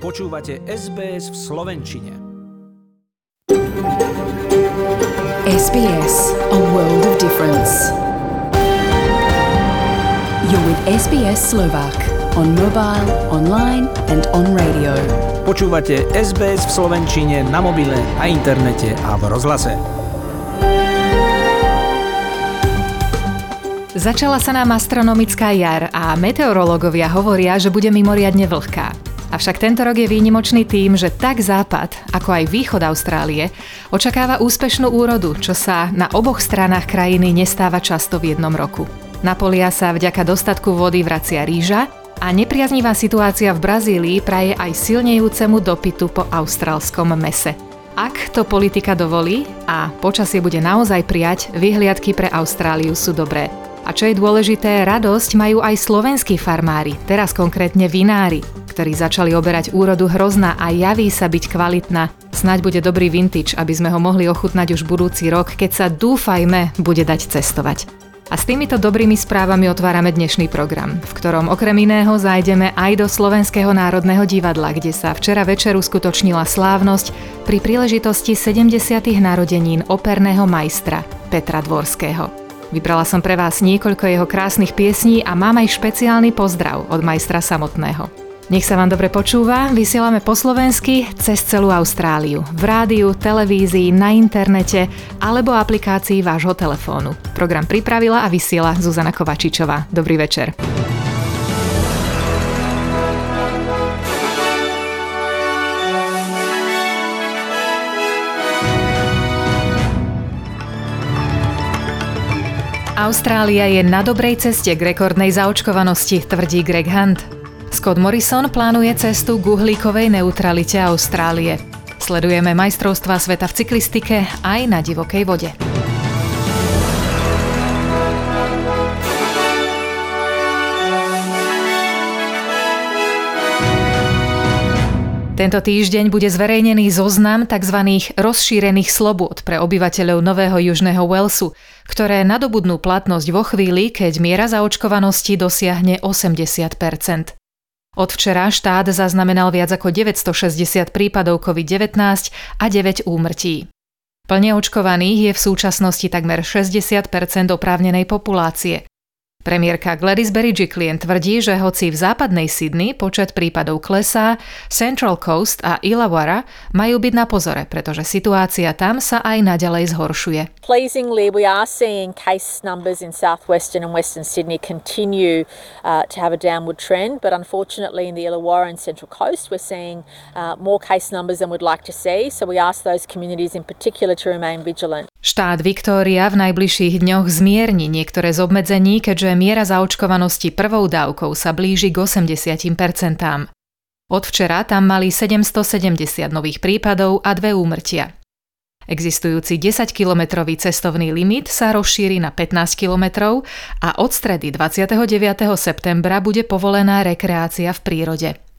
Počúvate SBS v Slovenčine. SBS, a world of difference. You're with SBS Slovak on mobile, online and on radio. Počúvate SBS v Slovenčine na mobile, na internete a v rozhlase. Začala sa nám astronomická jar a meteorológovia hovoria, že bude mimoriadne vlhká. Avšak tento rok je výnimočný tým, že tak západ, ako aj východ Austrálie, očakáva úspešnú úrodu, čo sa na oboch stranách krajiny nestáva často v jednom roku. Na polia sa vďaka dostatku vody vracia ríža a nepriaznivá situácia v Brazílii praje aj silnejúcemu dopytu po austrálskom mese. Ak to politika dovolí a počasie bude naozaj prijať, vyhliadky pre Austráliu sú dobré. A čo je dôležité, radosť majú aj slovenskí farmári, teraz konkrétne vinári ktorí začali oberať úrodu hrozná a javí sa byť kvalitná. Snaď bude dobrý vintage, aby sme ho mohli ochutnať už budúci rok, keď sa dúfajme bude dať cestovať. A s týmito dobrými správami otvárame dnešný program, v ktorom okrem iného zájdeme aj do Slovenského národného divadla, kde sa včera večer uskutočnila slávnosť pri príležitosti 70. narodenín operného majstra Petra Dvorského. Vybrala som pre vás niekoľko jeho krásnych piesní a mám aj špeciálny pozdrav od majstra samotného. Nech sa vám dobre počúva, vysielame po slovensky cez celú Austráliu. V rádiu, televízii, na internete alebo aplikácii vášho telefónu. Program pripravila a vysiela Zuzana Kovačičová. Dobrý večer. Austrália je na dobrej ceste k rekordnej zaočkovanosti, tvrdí Greg Hunt. Scott Morrison plánuje cestu k uhlíkovej neutralite Austrálie. Sledujeme majstrovstvá sveta v cyklistike aj na divokej vode. Tento týždeň bude zverejnený zoznam tzv. rozšírených slobôd pre obyvateľov Nového Južného Walesu, ktoré nadobudnú platnosť vo chvíli, keď miera zaočkovanosti dosiahne 80 od včera štát zaznamenal viac ako 960 prípadov COVID-19 a 9 úmrtí. Plne očkovaných je v súčasnosti takmer 60% oprávnenej populácie. Premiérka Gladys Berejiklian tvrdí, že hoci v západnej Sydney počet prípadov klesá, Central Coast a Illawarra majú byť na pozore, pretože situácia tam sa aj naďalej zhoršuje. Pleasingly, we are seeing case numbers in southwestern and western Sydney continue uh, to have a downward trend, but unfortunately in the Illawarra and Central Coast we're seeing uh, more case numbers than we'd like to see, so we ask those communities in particular to remain vigilant. Štát Viktória v najbližších dňoch zmierni niektoré z obmedzení, keďže miera zaočkovanosti prvou dávkou sa blíži k 80%. Od včera tam mali 770 nových prípadov a dve úmrtia. Existujúci 10-kilometrový cestovný limit sa rozšíri na 15 kilometrov a od stredy 29. septembra bude povolená rekreácia v prírode.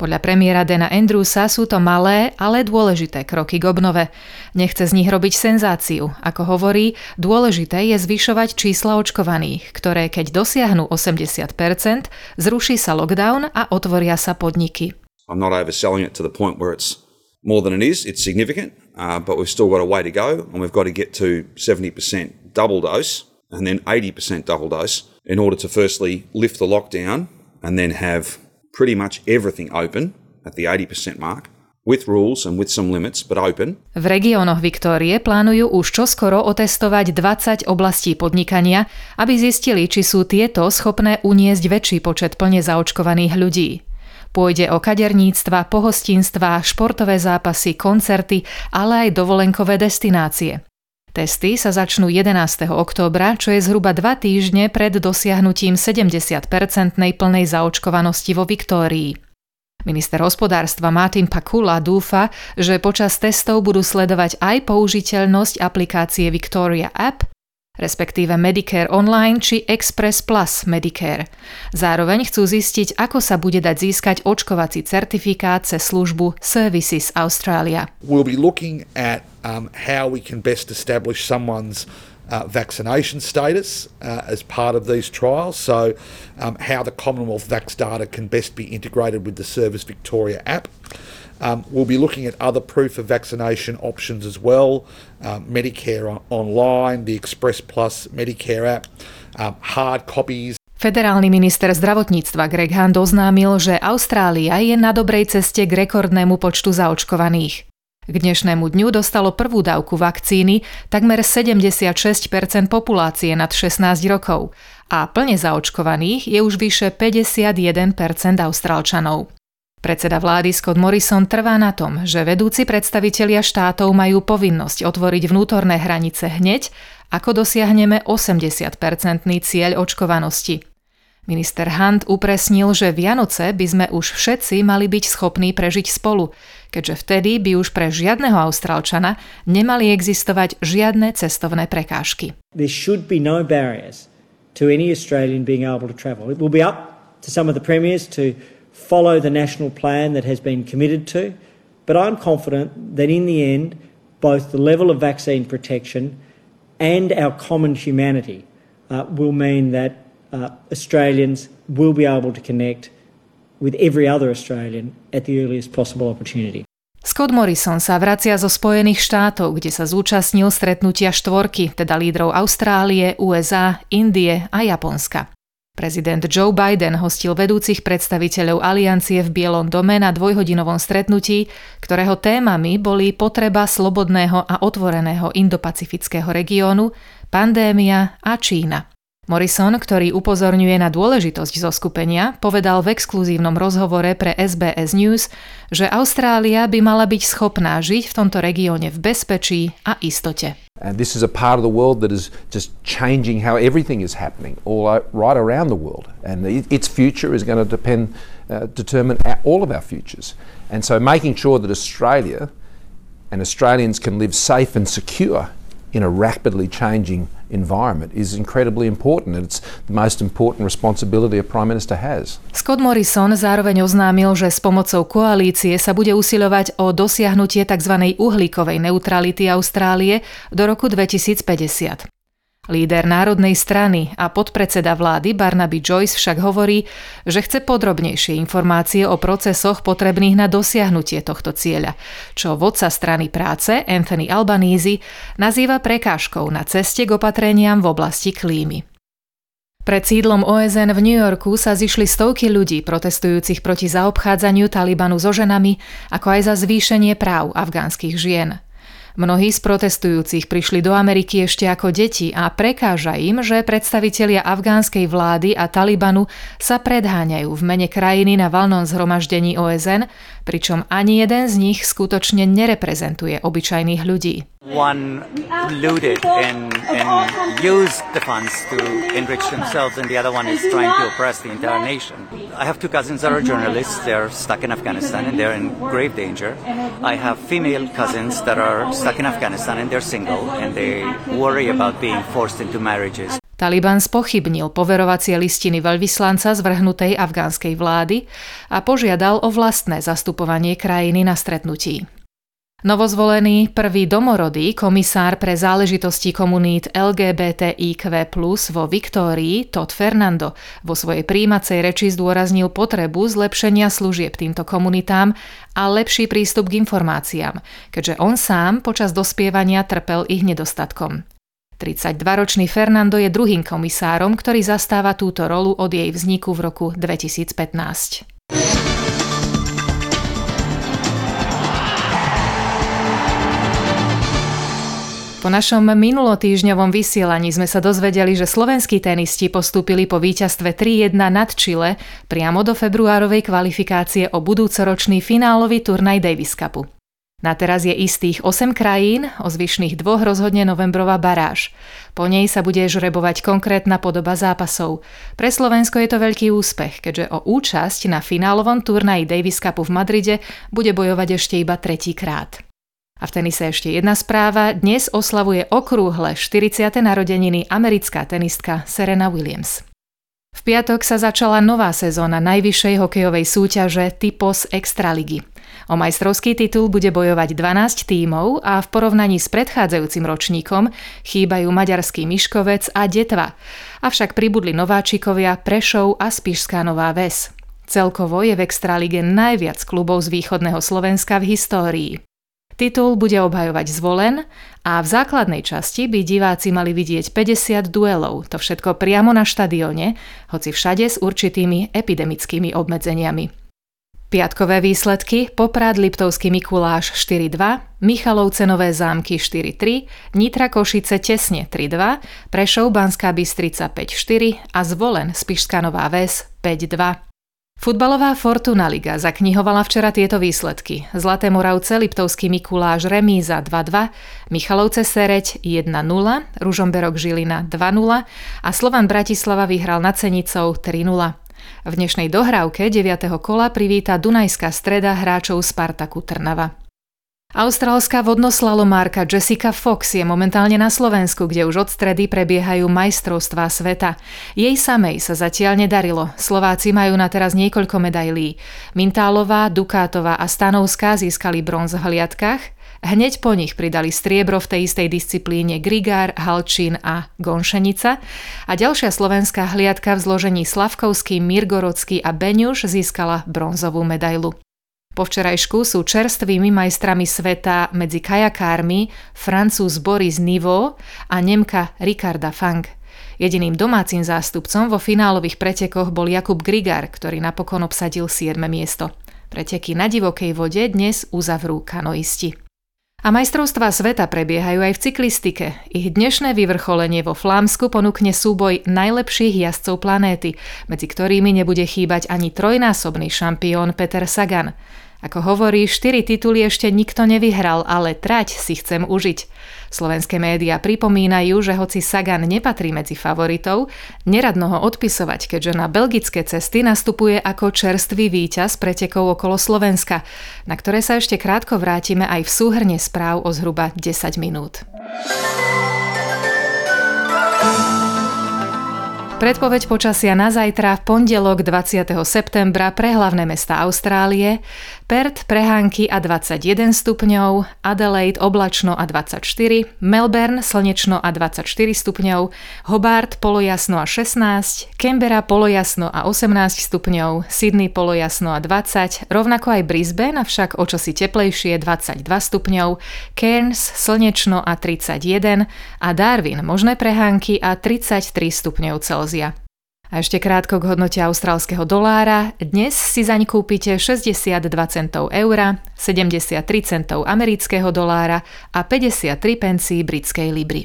Podľa premiéra Dana Andrewsa sú to malé, ale dôležité kroky k obnove. Nechce z nich robiť senzáciu. Ako hovorí, dôležité je zvyšovať čísla očkovaných, ktoré keď dosiahnu 80%, zruší sa lockdown a otvoria sa podniky. I'm not overselling it to the point where it's more than it is. It's significant, uh, but we've still got a way to go, and we've got to get to 70% double dose and then 80% double dose in order to firstly lift the lockdown and then have pretty much everything open at the 80% mark with rules and with some limits, but open. V regiónoch Viktórie plánujú už čoskoro otestovať 20 oblastí podnikania, aby zistili, či sú tieto schopné uniesť väčší počet plne zaočkovaných ľudí. Pôjde o kaderníctva, pohostinstva, športové zápasy, koncerty, ale aj dovolenkové destinácie. Testy sa začnú 11. októbra, čo je zhruba dva týždne pred dosiahnutím 70-percentnej plnej zaočkovanosti vo Viktórii. Minister hospodárstva Martin Pakula dúfa, že počas testov budú sledovať aj použiteľnosť aplikácie Victoria App respektíve Medicare Online či Express Plus Medicare. Zároveň chcú zistiť, ako sa bude dať získať očkovací certifikát cez službu Services Australia. We'll be looking at um, how we can best establish someone's uh, vaccination status uh, as part of these trials. So, um, how the Commonwealth Vax data can best be integrated with the Service Victoria app. Um, we'll be looking at other proof of vaccination options as well um, Medicare on- online, the Express Plus Medicare app, um, hard copies. Federálny minister zdravotníctva Greg Hunt oznámil, že Austrália je na dobrej ceste k rekordnému počtu zaočkovaných. K dnešnému dňu dostalo prvú dávku vakcíny takmer 76% populácie nad 16 rokov a plne zaočkovaných je už vyše 51% Austrálčanov. Predseda vlády Scott Morrison trvá na tom, že vedúci predstavitelia štátov majú povinnosť otvoriť vnútorné hranice hneď, ako dosiahneme 80-percentný cieľ očkovanosti. Minister Hunt upresnil, že Vianoce by sme už všetci mali byť schopní prežiť spolu, keďže vtedy by už pre žiadneho Austrálčana nemali existovať žiadne cestovné prekážky. There should be no barriers to any Australian being able to travel. It will be up to some of the premiers to follow the national plan that has been committed to, but I'm confident that in the end, both the level of vaccine protection and our common humanity uh, will mean that uh, Australians will be able to connect with every other Australian at the earliest possible opportunity. Scott Morrison sa vracia zo Spojených štátov, kde sa zúčastnil stretnutia štvorky, teda lídrov Austrálie, USA, Indie a Japonska. Prezident Joe Biden hostil vedúcich predstaviteľov aliancie v Bielom dome na dvojhodinovom stretnutí, ktorého témami boli potreba slobodného a otvoreného indopacifického regiónu, pandémia a Čína. Morrison, ktorý upozorňuje na dôležitosť zoskupenia, povedal v exkluzívnom rozhovore pre SBS News, že Austrália by mala byť schopná žiť v tomto regióne v bezpečí a istote. And this is a part of the world that is just changing how everything is happening all right around the world. And its future is going to depend, uh, determine all of our futures. And so making sure that Australia and Australians can live safe and secure in a rapidly changing environment is incredibly important. It's the most important responsibility a Prime Minister has. Scott Morrison zároveň oznámil, že s pomocou koalície sa bude usilovať o dosiahnutie tzv. uhlíkovej neutrality Austrálie do roku 2050. Líder Národnej strany a podpredseda vlády Barnaby Joyce však hovorí, že chce podrobnejšie informácie o procesoch potrebných na dosiahnutie tohto cieľa, čo vodca strany práce Anthony Albanese nazýva prekážkou na ceste k opatreniam v oblasti klímy. Pred sídlom OSN v New Yorku sa zišli stovky ľudí protestujúcich proti zaobchádzaniu Talibanu so ženami, ako aj za zvýšenie práv afgánskych žien. Mnohí z protestujúcich prišli do Ameriky ešte ako deti a prekáža im, že predstavitelia afgánskej vlády a Talibanu sa predháňajú v mene krajiny na valnom zhromaždení OSN, pričom ani jeden z nich skutočne nereprezentuje obyčajných ľudí. One looted and, and used the funds to enrich themselves, and the other one is trying to oppress the entire nation. I have two cousins that are journalists. They're stuck in Afghanistan and they're in grave danger. I have female cousins that are stuck in Afghanistan and they're single and they worry about being forced into marriages. Taliban spochybnil poverovacie listiny veľvyslanca zvrhnutej afgánskej vlády a požiadal o vlastné zastupovanie krajiny na stretnutí. Novozvolený prvý domorodý komisár pre záležitosti komunít LGBTIQ+, vo Viktórii, Todd Fernando, vo svojej príjmacej reči zdôraznil potrebu zlepšenia služieb týmto komunitám a lepší prístup k informáciám, keďže on sám počas dospievania trpel ich nedostatkom. 32-ročný Fernando je druhým komisárom, ktorý zastáva túto rolu od jej vzniku v roku 2015. Po našom minulotýžňovom vysielaní sme sa dozvedeli, že slovenskí tenisti postúpili po víťazstve 3-1 nad Chile priamo do februárovej kvalifikácie o budúcoročný finálový turnaj Davis Cupu. Na teraz je istých 8 krajín, o zvyšných dvoch rozhodne novembrová baráž. Po nej sa bude žrebovať konkrétna podoba zápasov. Pre Slovensko je to veľký úspech, keďže o účasť na finálovom turnaji Davis Cupu v Madride bude bojovať ešte iba tretíkrát. A v tenise ešte jedna správa. Dnes oslavuje okrúhle 40. narodeniny americká tenistka Serena Williams. V piatok sa začala nová sezóna najvyššej hokejovej súťaže Typos Extraligy. O majstrovský titul bude bojovať 12 tímov a v porovnaní s predchádzajúcim ročníkom chýbajú maďarský Miškovec a Detva. Avšak pribudli nováčikovia Prešov a Spišská Nová Ves. Celkovo je v Extralige najviac klubov z východného Slovenska v histórii. Titul bude obhajovať zvolen a v základnej časti by diváci mali vidieť 50 duelov, to všetko priamo na štadióne, hoci všade s určitými epidemickými obmedzeniami. Piatkové výsledky Poprad Liptovský Mikuláš 4-2, Michalovce Nové zámky 4-3, Nitra Košice tesne 3-2, Prešov Banská Bystrica 5-4 a Zvolen Spišská Nová Ves 5-2. Futbalová Fortuna Liga zaknihovala včera tieto výsledky. Zlaté Moravce, Liptovský Mikuláš remíza 2-2, Michalovce Sereď 1-0, Ružomberok Žilina 2-0 a Slovan Bratislava vyhral nad Cenicou 3-0. V dnešnej dohrávke 9. kola privíta Dunajská streda hráčov Spartaku Trnava. Austrálska vodnoslalomárka Jessica Fox je momentálne na Slovensku, kde už od stredy prebiehajú majstrovstvá sveta. Jej samej sa zatiaľ nedarilo. Slováci majú na teraz niekoľko medailí. Mintálová, Dukátová a Stanovská získali bronz v hliadkach. Hneď po nich pridali striebro v tej istej disciplíne Grigár, Halčín a Gonšenica. A ďalšia slovenská hliadka v zložení Slavkovský, Mirgorodský a Beňuš získala bronzovú medailu. Po včerajšku sú čerstvými majstrami sveta medzi kajakármi Francúz Boris Nivo a Nemka Ricarda Fang. Jediným domácim zástupcom vo finálových pretekoch bol Jakub Grigar, ktorý napokon obsadil 7. miesto. Preteky na divokej vode dnes uzavrú kanoisti. A majstrovstvá sveta prebiehajú aj v cyklistike. Ich dnešné vyvrcholenie vo Flámsku ponúkne súboj najlepších jazdcov planéty, medzi ktorými nebude chýbať ani trojnásobný šampión Peter Sagan. Ako hovorí, štyri tituly ešte nikto nevyhral, ale trať si chcem užiť. Slovenské médiá pripomínajú, že hoci Sagan nepatrí medzi favoritov, neradno ho odpisovať, keďže na belgické cesty nastupuje ako čerstvý víťaz pretekov okolo Slovenska, na ktoré sa ešte krátko vrátime aj v súhrne správ o zhruba 10 minút. Predpoveď počasia na zajtra v pondelok 20. septembra pre hlavné mesta Austrálie, Perth prehánky a 21 stupňov, Adelaide oblačno a 24, Melbourne slnečno a 24 stupňov, Hobart polojasno a 16, Canberra polojasno a 18 stupňov, Sydney polojasno a 20, rovnako aj Brisbane, avšak o čosi teplejšie 22 stupňov, Cairns slnečno a 31 a Darwin možné prehánky a 33 stupňov Celzia. A ešte krátko k hodnote austrálskeho dolára. Dnes si zaň kúpite 62 centov eura, 73 centov amerického dolára a 53 pencí britskej libry.